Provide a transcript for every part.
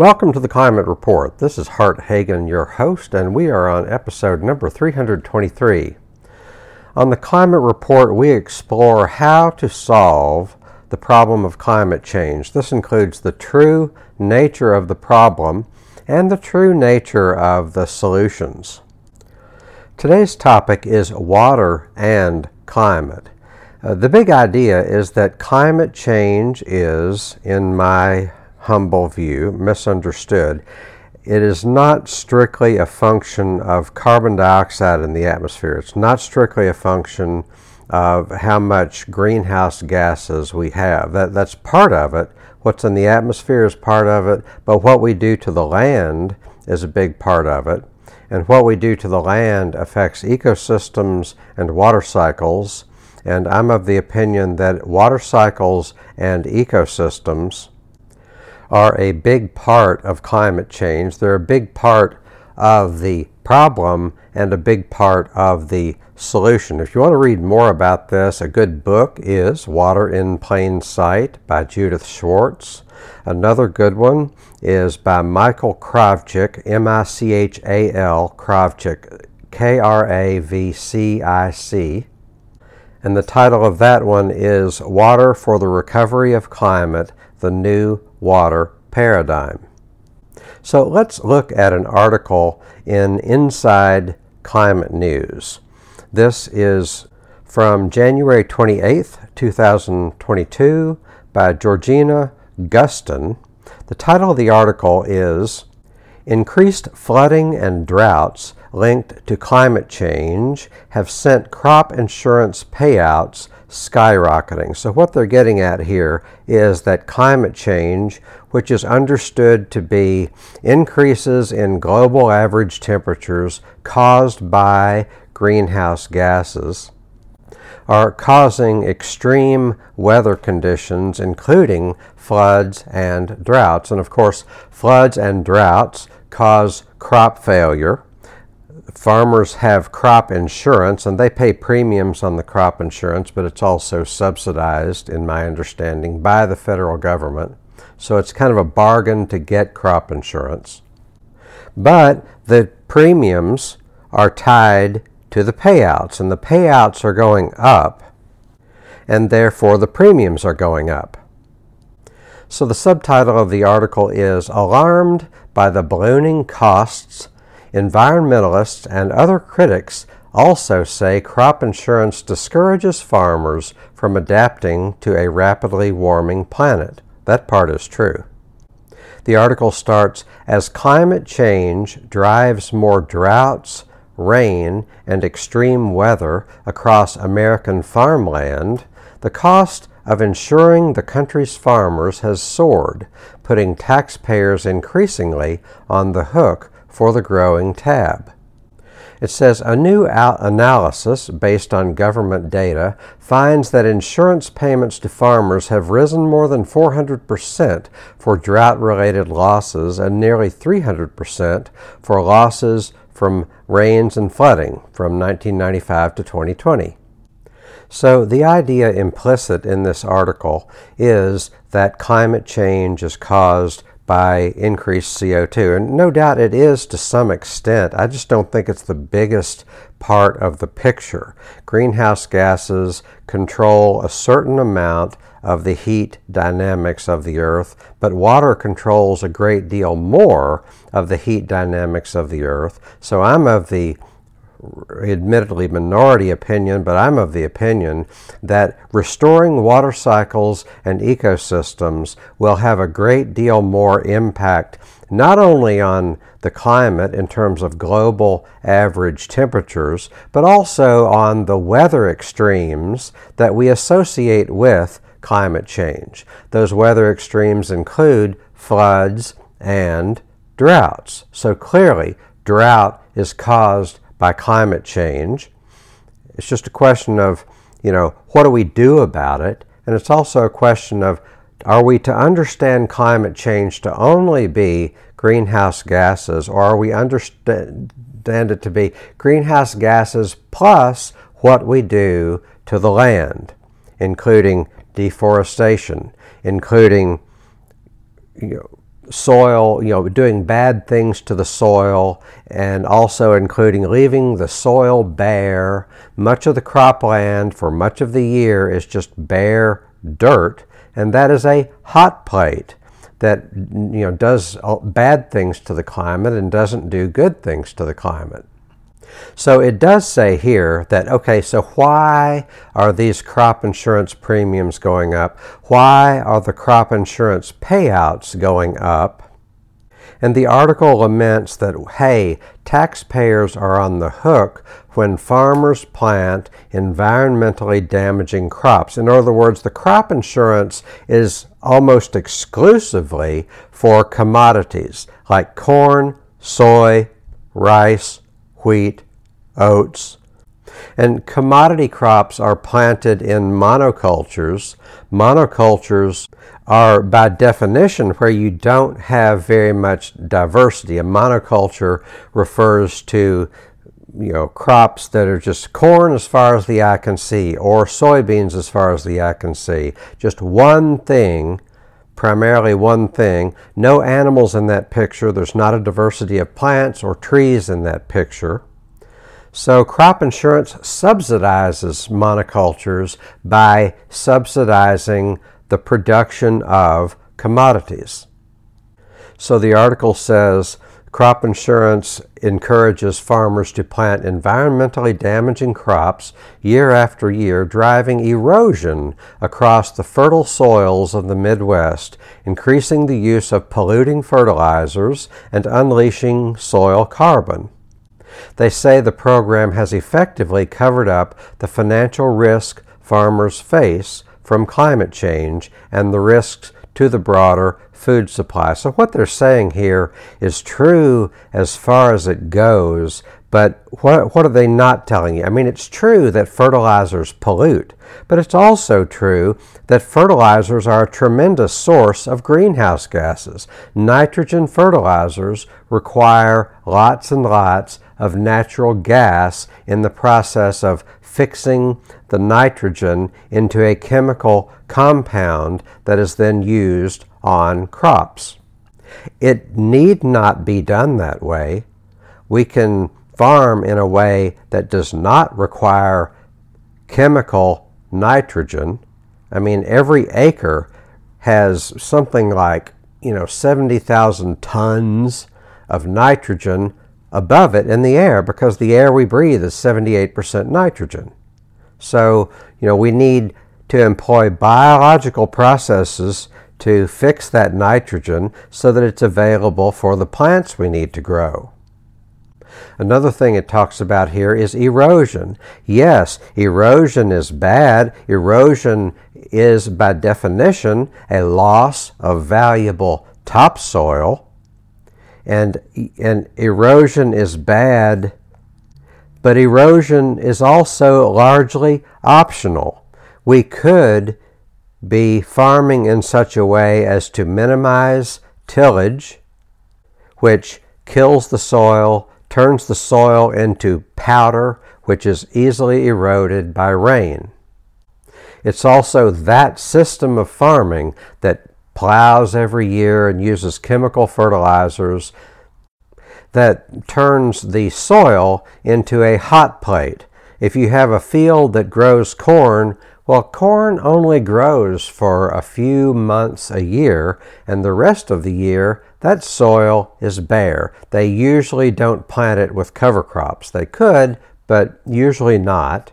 Welcome to the Climate Report. This is Hart Hagen, your host, and we are on episode number 323. On the Climate Report, we explore how to solve the problem of climate change. This includes the true nature of the problem and the true nature of the solutions. Today's topic is water and climate. Uh, the big idea is that climate change is, in my humble view, misunderstood. It is not strictly a function of carbon dioxide in the atmosphere. It's not strictly a function of how much greenhouse gases we have. That, that's part of it. What's in the atmosphere is part of it, but what we do to the land is a big part of it. And what we do to the land affects ecosystems and water cycles. And I'm of the opinion that water cycles and ecosystems are a big part of climate change. They're a big part of the problem and a big part of the solution. If you want to read more about this, a good book is Water in Plain Sight by Judith Schwartz. Another good one is by Michael Kravcic, M I C H A L, Kravcic, K R A V C I C. And the title of that one is Water for the Recovery of Climate The New Water Paradigm. So let's look at an article in Inside Climate News. This is from January 28, 2022, by Georgina Gustin. The title of the article is Increased Flooding and Droughts Linked to Climate Change Have Sent Crop Insurance Payouts skyrocketing. So, what they're getting at here is that climate change, which is understood to be increases in global average temperatures caused by greenhouse gases, are causing extreme weather conditions, including floods and droughts. And of course, floods and droughts cause crop failure farmers have crop insurance and they pay premiums on the crop insurance, but it's also subsidized, in my understanding, by the federal government. So it's kind of a bargain to get crop insurance. But the premiums are tied to the payouts, and the payouts are going up, and therefore the premiums are going up. So the subtitle of the article is Alarmed by the Ballooning Costs Environmentalists and other critics also say crop insurance discourages farmers from adapting to a rapidly warming planet. That part is true. The article starts As climate change drives more droughts, rain, and extreme weather across American farmland, the cost of insuring the country's farmers has soared, putting taxpayers increasingly on the hook for the growing tab. It says a new analysis based on government data finds that insurance payments to farmers have risen more than 400% for drought related losses and nearly 300% for losses from rains and flooding from 1995 to 2020. So, the idea implicit in this article is that climate change is caused by increased CO2. And no doubt it is to some extent. I just don't think it's the biggest part of the picture. Greenhouse gases control a certain amount of the heat dynamics of the earth, but water controls a great deal more of the heat dynamics of the earth. So I'm of the admittedly minority opinion, but I'm of the opinion that restoring water cycles and ecosystems will have a great deal more impact not only on the climate in terms of global average temperatures, but also on the weather extremes that we associate with climate change. Those weather extremes include floods and droughts. So clearly, drought is caused by climate change. It's just a question of, you know, what do we do about it? And it's also a question of are we to understand climate change to only be greenhouse gases, or are we understand it to be greenhouse gases plus what we do to the land, including deforestation, including you know, soil, you know, doing bad things to the soil, and also including leaving the soil bare. Much of the cropland for much of the year is just bare dirt, and that is a hot plate that you know does uh, bad things to the climate and doesn't do good things to the climate. So it does say here that, okay, so why are these crop insurance premiums going up? Why are the crop insurance payouts going up? And the article laments that, hey, taxpayers are on the hook when farmers plant environmentally damaging crops. In other words, the crop insurance is almost exclusively for commodities like corn, soy, rice, wheat, oats. And commodity crops are planted in monocultures. Monocultures are, by definition, where you don't have very much diversity. A monoculture refers to you know crops that are just corn as far as the eye can see or soybeans as far as the eye can see just one thing primarily one thing. No animals in that picture. There's not a diversity of plants or trees in that picture. So, crop insurance subsidizes monocultures by subsidizing the production of commodities. So, the article says Crop insurance encourages farmers to plant environmentally damaging crops year after year, driving erosion across the fertile soils of the Midwest, increasing the use of polluting fertilizers and unleashing soil carbon. They say the program has effectively covered up the financial risk farmers face from climate change and the risks to the broader food supply. So, what they're saying here is true as far as it goes, but what, what are they not telling you? I mean, it's true that fertilizers pollute, but it's also true that fertilizers are a tremendous source of greenhouse gases. Nitrogen fertilizers require lots and lots of natural gas in the process of fixing the nitrogen into a chemical compound that is then used on crops. It need not be done that way. We can farm in a way that does not require chemical nitrogen. I mean, every acre has something like, you know, 70,000 tons of nitrogen above it in the air because the air we breathe is 78% nitrogen. So, you know, we need to employ biological processes to fix that nitrogen so that it's available for the plants we need to grow. Another thing it talks about here is erosion. Yes, erosion is bad. Erosion is, by definition, a loss of valuable topsoil. And, and erosion is bad, but erosion is also largely optional. We could be farming in such a way as to minimize tillage, which kills the soil, turns the soil into powder, which is easily eroded by rain. It's also that system of farming that plows every year and uses chemical fertilizers that turns the soil into a hot plate. If you have a field that grows corn, well, corn only grows for a few months a year, and the rest of the year, that soil is bare. They usually don't plant it with cover crops. They could, but usually not.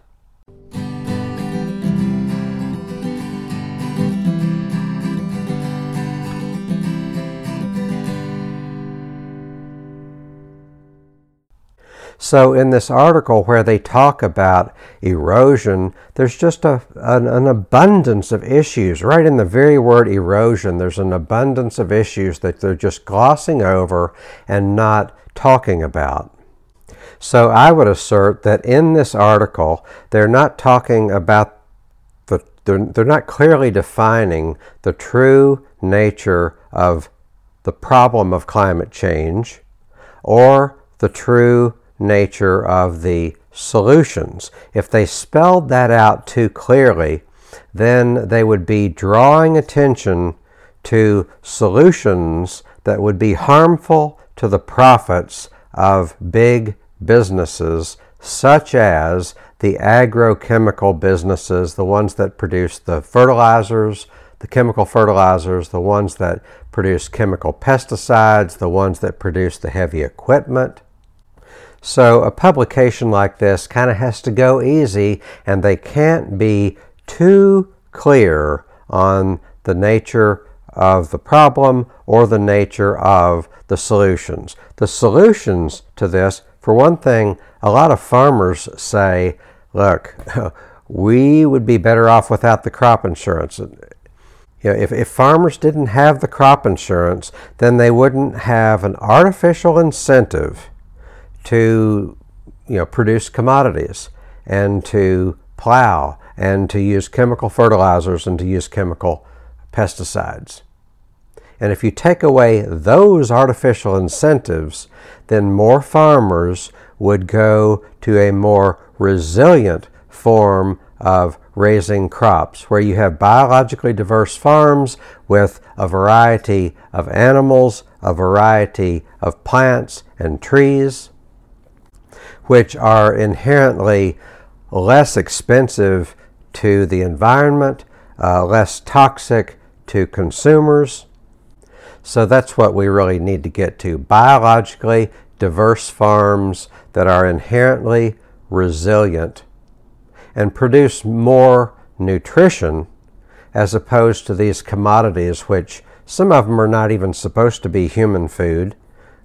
So, in this article where they talk about erosion, there's just a, an, an, abundance of issues. Right in the very word erosion, there's an abundance of issues that they're just glossing over and not talking about. So, I would assert that in this article, they're not talking about the, they're, they're not clearly defining the true nature of the problem of climate change or the true nature of the solutions. If they spelled that out too clearly, then they would be drawing attention to solutions that would be harmful to the profits of big businesses such as the agrochemical businesses, the ones that produce the fertilizers, the chemical fertilizers, the ones that produce chemical pesticides, the ones that produce the heavy equipment. So a publication like this kind of has to go easy and they can't be too clear on the nature of the problem or the nature of the solutions. The solutions to this, for one thing, a lot of farmers say, look, we would be better off without the crop insurance. You know, if, if farmers didn't have the crop insurance, then they wouldn't have an artificial incentive to you know, produce commodities and to plow and to use chemical fertilizers and to use chemical pesticides. And if you take away those artificial incentives, then more farmers would go to a more resilient form of raising crops, where you have biologically diverse farms with a variety of animals, a variety of plants and trees, which are inherently less expensive to the environment, uh, less toxic to consumers. So that's what we really need to get to biologically diverse farms that are inherently resilient and produce more nutrition as opposed to these commodities, which some of them are not even supposed to be human food.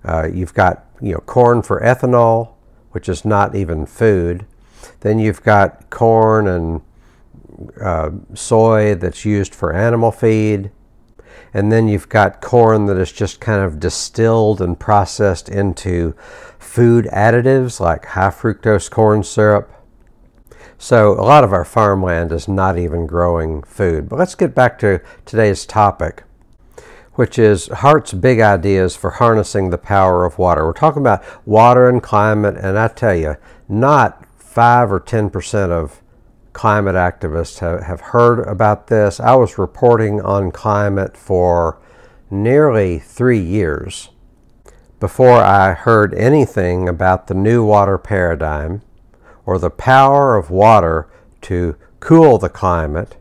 Uh, you've got you know corn for ethanol, which is not even food. Then you've got corn and uh, soy that's used for animal feed. And then you've got corn that is just kind of distilled and processed into food additives like high fructose corn syrup. So a lot of our farmland is not even growing food. But let's get back to today's topic, which is Hart's big ideas for harnessing the power of water. We're talking about water and climate, and I tell you, not 5 or 10% of climate activists have, have heard about this. I was reporting on climate for nearly three years before I heard anything about the new water paradigm or the power of water to cool the climate.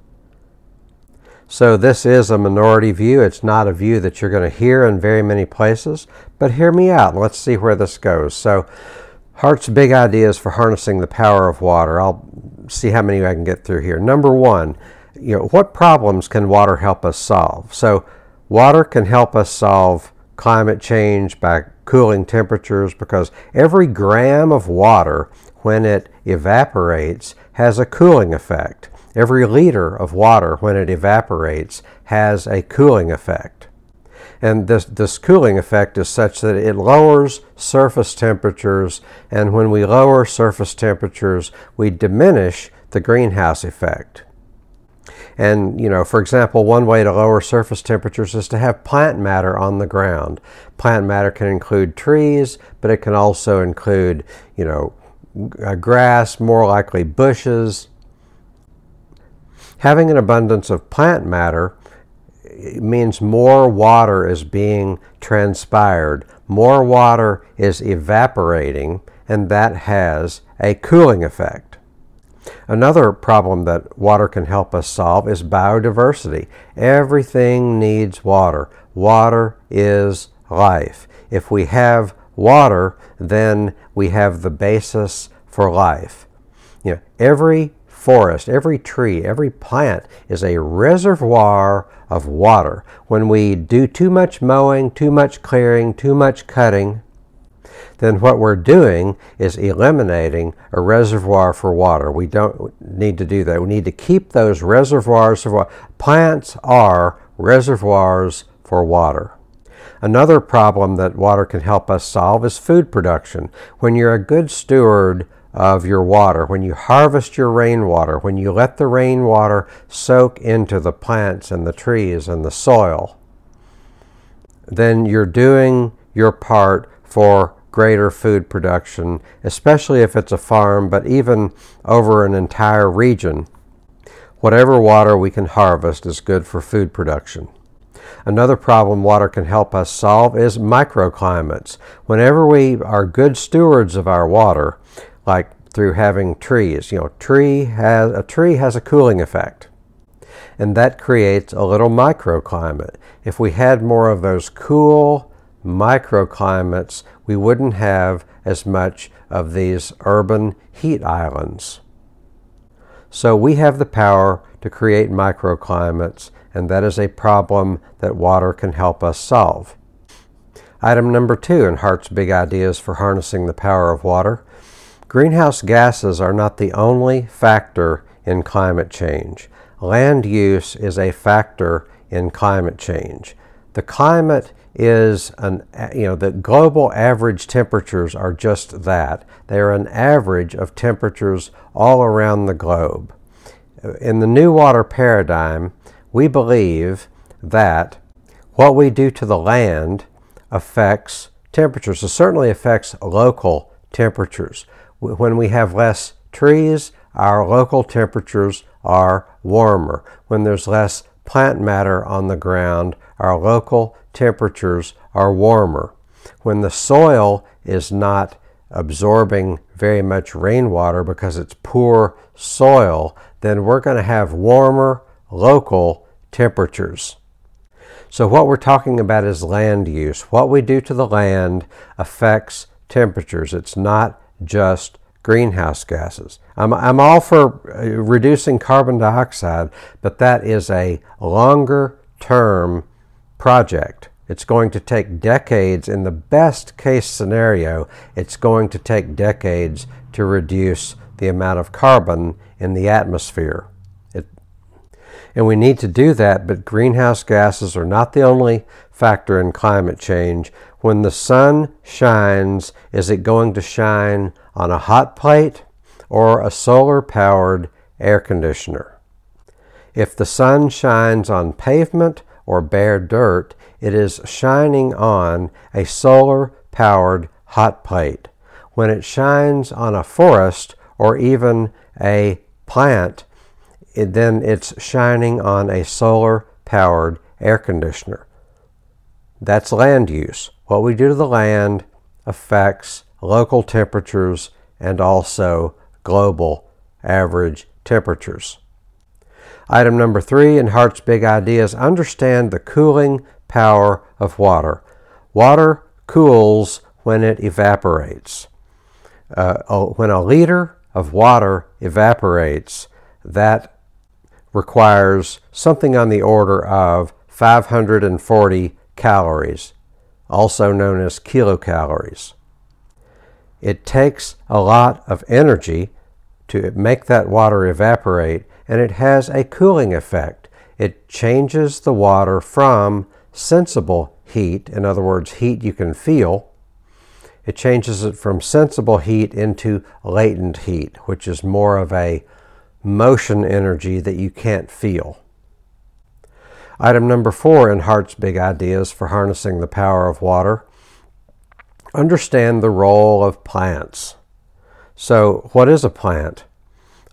So, this is a minority view. It's not a view that you're going to hear in very many places, but hear me out. Let's see where this goes. So, Hart's big ideas for harnessing the power of water. I'll see how many I can get through here. Number one, you know, what problems can water help us solve? So, water can help us solve climate change by cooling temperatures because every gram of water, when it evaporates, has a cooling effect. Every liter of water, when it evaporates, has a cooling effect. And this, this cooling effect is such that it lowers surface temperatures, and when we lower surface temperatures, we diminish the greenhouse effect. And, you know, for example, one way to lower surface temperatures is to have plant matter on the ground. Plant matter can include trees, but it can also include, you know, uh, grass, more likely bushes. Having an abundance of plant matter means more water is being transpired, more water is evaporating, and that has a cooling effect. Another problem that water can help us solve is biodiversity. Everything needs water. Water is life. If we have water, then we have the basis for life. You know, every forest, every tree, every plant is a reservoir of water. When we do too much mowing, too much clearing, too much cutting, then what we're doing is eliminating a reservoir for water. We don't need to do that. We need to keep those reservoirs of water. Plants are reservoirs for water. Another problem that water can help us solve is food production. When you're a good steward of your water, when you harvest your rainwater, when you let the rainwater soak into the plants and the trees and the soil, then you're doing your part for greater food production, especially if it's a farm, but even over an entire region. Whatever water we can harvest is good for food production. Another problem water can help us solve is microclimates. Whenever we are good stewards of our water, like through having trees, you know, tree has a tree has a cooling effect. And that creates a little microclimate. If we had more of those cool microclimates, we wouldn't have as much of these urban heat islands. So we have the power to create microclimates and that is a problem that water can help us solve. Item number two in Hart's Big Ideas for Harnessing the Power of Water greenhouse gases are not the only factor in climate change. Land use is a factor in climate change. The climate is an, you know, the global average temperatures are just that. They are an average of temperatures all around the globe. In the new water paradigm, we believe that what we do to the land affects temperatures. It certainly affects local temperatures. When we have less trees, our local temperatures are warmer. When there's less plant matter on the ground, our local temperatures are warmer. When the soil is not absorbing very much rainwater because it's poor soil, then we're going to have warmer local temperatures. So, what we're talking about is land use. What we do to the land affects temperatures. It's not just greenhouse gases. I'm, I'm all for uh, reducing carbon dioxide, but that is a longer term project. It's going to take decades. In the best case scenario, it's going to take decades to reduce the amount of carbon in the atmosphere. And we need to do that, but greenhouse gases are not the only factor in climate change. When the sun shines, is it going to shine on a hot plate or a solar powered air conditioner? If the sun shines on pavement or bare dirt, it is shining on a solar powered hot plate. When it shines on a forest or even a plant, it, then it's shining on a solar powered air conditioner. That's land use. What we do to the land affects local temperatures and also global average temperatures. Item number three in Hart's Big Ideas understand the cooling power of water. Water cools when it evaporates. Uh, when a liter of water evaporates, that requires something on the order of 540 calories, also known as kilocalories. It takes a lot of energy to make that water evaporate, and it has a cooling effect. It changes the water from sensible heat, in other words, heat you can feel, it changes it from sensible heat into latent heat, which is more of a motion energy that you can't feel. Item number four in Hart's Big Ideas for Harnessing the Power of Water understand the role of plants. So, what is a plant?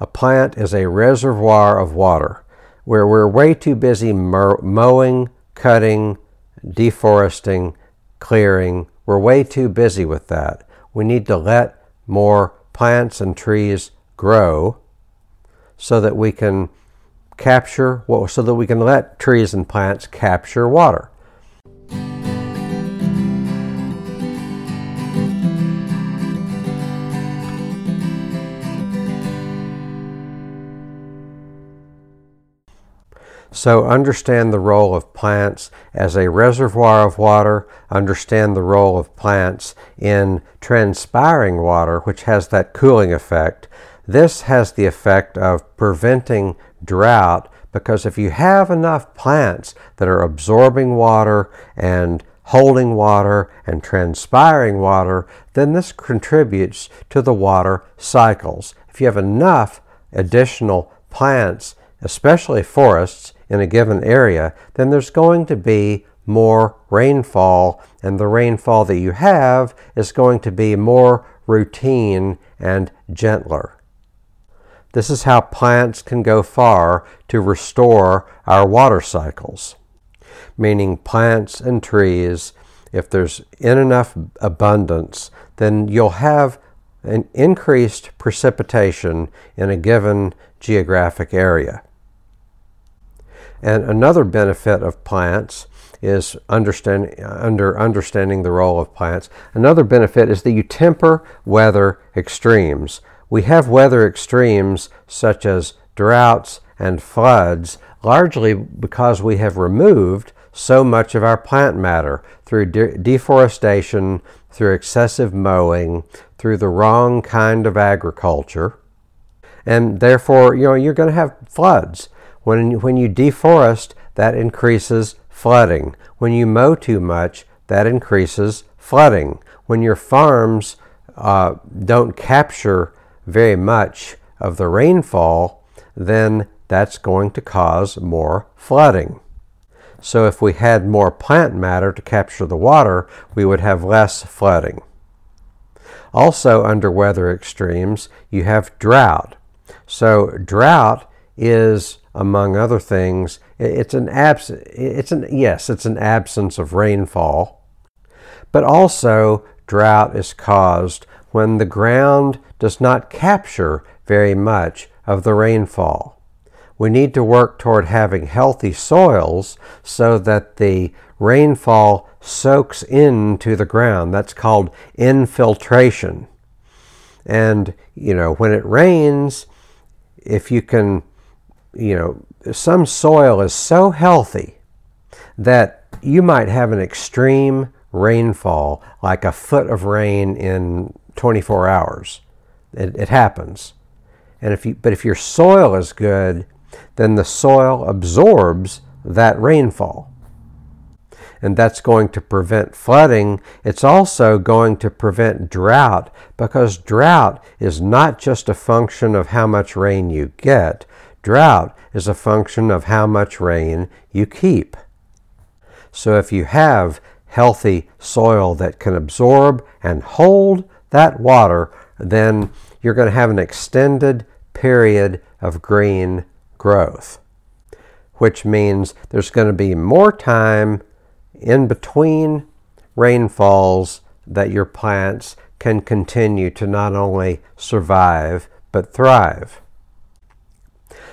A plant is a reservoir of water where we're way too busy mowing, cutting, deforesting, clearing. We're way too busy with that. We need to let more plants and trees grow so that we can capture, so that we can let trees and plants capture water. So understand the role of plants as a reservoir of water, understand the role of plants in transpiring water, which has that cooling effect, this has the effect of preventing drought because if you have enough plants that are absorbing water and holding water and transpiring water, then this contributes to the water cycles. If you have enough additional plants, especially forests, in a given area, then there's going to be more rainfall, and the rainfall that you have is going to be more routine and gentler. This is how plants can go far to restore our water cycles. meaning plants and trees. If there's in enough abundance, then you'll have an increased precipitation in a given geographic area. And another benefit of plants is understand, under understanding the role of plants. Another benefit is that you temper weather extremes. We have weather extremes such as droughts and floods largely because we have removed so much of our plant matter through de- deforestation, through excessive mowing, through the wrong kind of agriculture. And therefore, you know, you're going to have floods. When, when you deforest, that increases flooding. When you mow too much, that increases flooding. When your farms uh, don't capture very much of the rainfall, then that's going to cause more flooding. So if we had more plant matter to capture the water, we would have less flooding. Also, under weather extremes, you have drought. So, drought is, among other things, it's an abs- it's an yes, it's an absence of rainfall. But also, drought is caused when the ground does not capture very much of the rainfall we need to work toward having healthy soils so that the rainfall soaks into the ground. That's called infiltration. And, you know, when it rains, if you can, you know, some soil is so healthy that you might have an extreme rainfall, like a foot of rain in 24 hours. It, it happens. And if you, but if your soil is good, then the soil absorbs that rainfall. And that's going to prevent flooding. It's also going to prevent drought because drought is not just a function of how much rain you get, drought is a function of how much rain you keep. So if you have healthy soil that can absorb and hold that water, then you're going to have an extended period of green growth, which means there's going to be more time in between rainfalls that your plants can continue to not only survive but thrive.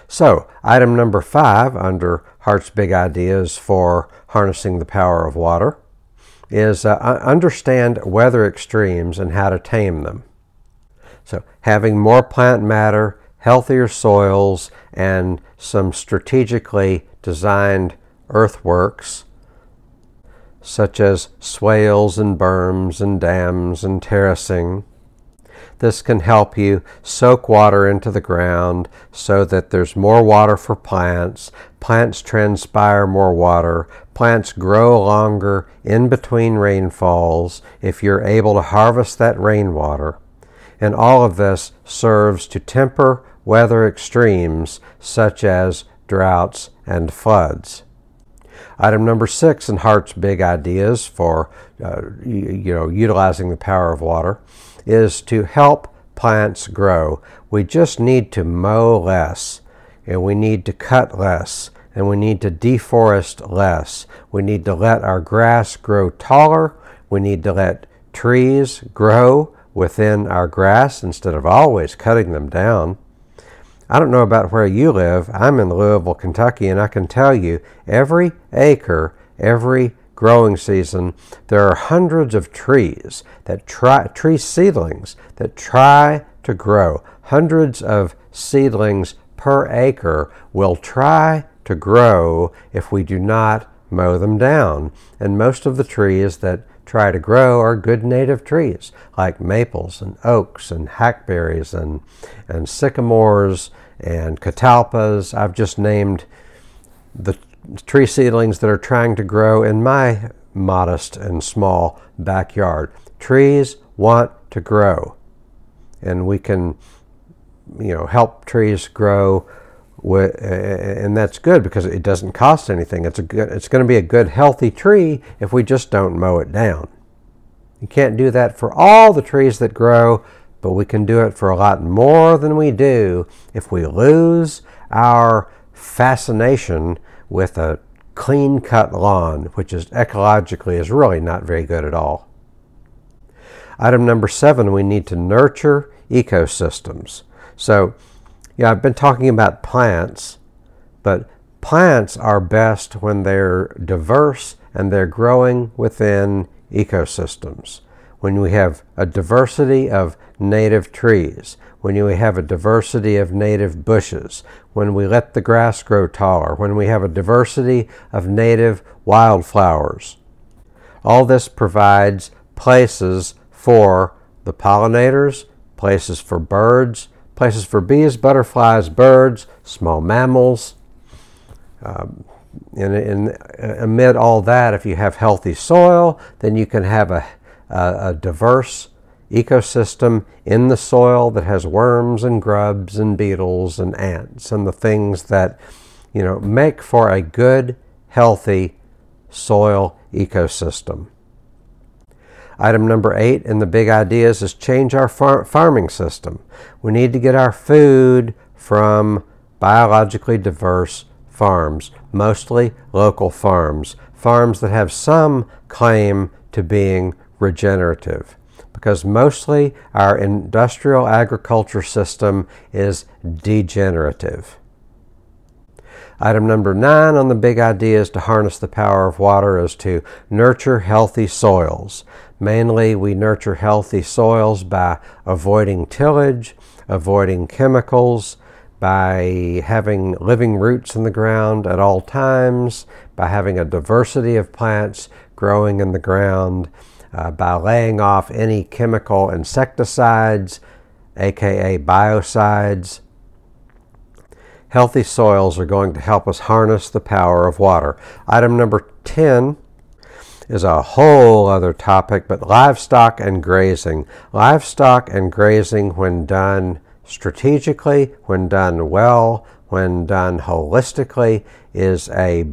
So, item number five under Hart's Big Ideas for Harnessing the Power of Water is uh, understand weather extremes and how to tame them. So, having more plant matter healthier soils, and some strategically designed earthworks, such as swales and berms and dams and terracing. This can help you soak water into the ground so that there's more water for plants. Plants transpire more water. Plants grow longer in between rainfalls if you're able to harvest that rainwater. And all of this serves to temper weather extremes such as droughts and floods. Item number six in Hart's big ideas for uh, you, you know utilizing the power of water is to help plants grow. We just need to mow less, and we need to cut less, and we need to deforest less. We need to let our grass grow taller. We need to let trees grow within our grass instead of always cutting them down. I don't know about where you live. I'm in Louisville, Kentucky, and I can tell you every acre, every growing season, there are hundreds of trees that try, tree seedlings that try to grow. Hundreds of seedlings per acre will try to grow if we do not mow them down. And most of the trees that try to grow are good native trees like maples and oaks and hackberries and, and sycamores and catalpas. I've just named the tree seedlings that are trying to grow in my modest and small backyard. Trees want to grow, and we can, you know, help trees grow. And that's good because it doesn't cost anything. It's a good, it's going to be a good, healthy tree if we just don't mow it down. You can't do that for all the trees that grow, but we can do it for a lot more than we do if we lose our fascination with a clean cut lawn, which is ecologically is really not very good at all. Item number seven, we need to nurture ecosystems. So, yeah, I've been talking about plants, but plants are best when they're diverse and they're growing within ecosystems. When we have a diversity of native trees, when we have a diversity of native bushes, when we let the grass grow taller, when we have a diversity of native wildflowers. All this provides places for the pollinators, places for birds, places for bees, butterflies, birds, small mammals. Um, and, and, amid all that, if you have healthy soil, then you can have a, a, a diverse ecosystem in the soil that has worms and grubs and beetles and ants and the things that you know make for a good healthy soil ecosystem item number eight in the big ideas is change our far- farming system we need to get our food from biologically diverse farms mostly local farms farms that have some claim to being regenerative because mostly our industrial agriculture system is degenerative. Item number nine on the big ideas to harness the power of water is to nurture healthy soils. Mainly, we nurture healthy soils by avoiding tillage, avoiding chemicals, by having living roots in the ground at all times, by having a diversity of plants growing in the ground, uh, by laying off any chemical insecticides, aka biocides. Healthy soils are going to help us harness the power of water. Item number 10 is a whole other topic, but livestock and grazing. Livestock and grazing, when done strategically, when done well, when done holistically, is a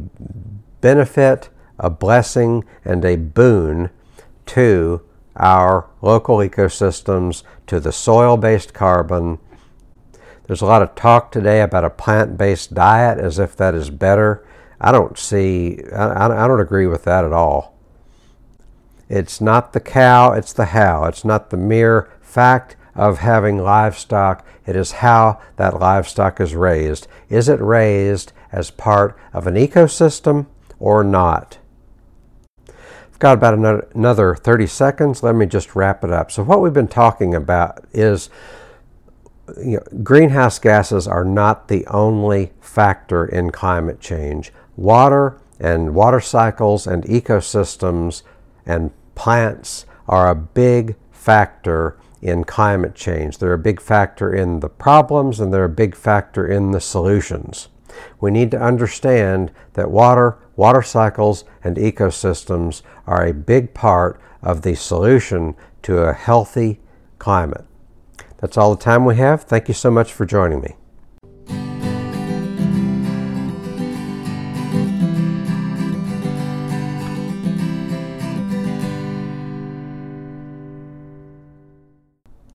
benefit, a blessing, and a boon to our local ecosystems, to the soil based carbon. There's a lot of talk today about a plant based diet as if that is better. I don't see, I, I don't agree with that at all. It's not the cow, it's the how. It's not the mere fact of having livestock, it is how that livestock is raised. Is it raised as part of an ecosystem or not? I've got about another 30 seconds. Let me just wrap it up. So, what we've been talking about is you know, greenhouse gases are not the only factor in climate change. Water and water cycles and ecosystems and plants are a big factor in climate change. They're a big factor in the problems and they're a big factor in the solutions. We need to understand that water, water cycles, and ecosystems are a big part of the solution to a healthy climate. That's all the time we have. Thank you so much for joining me.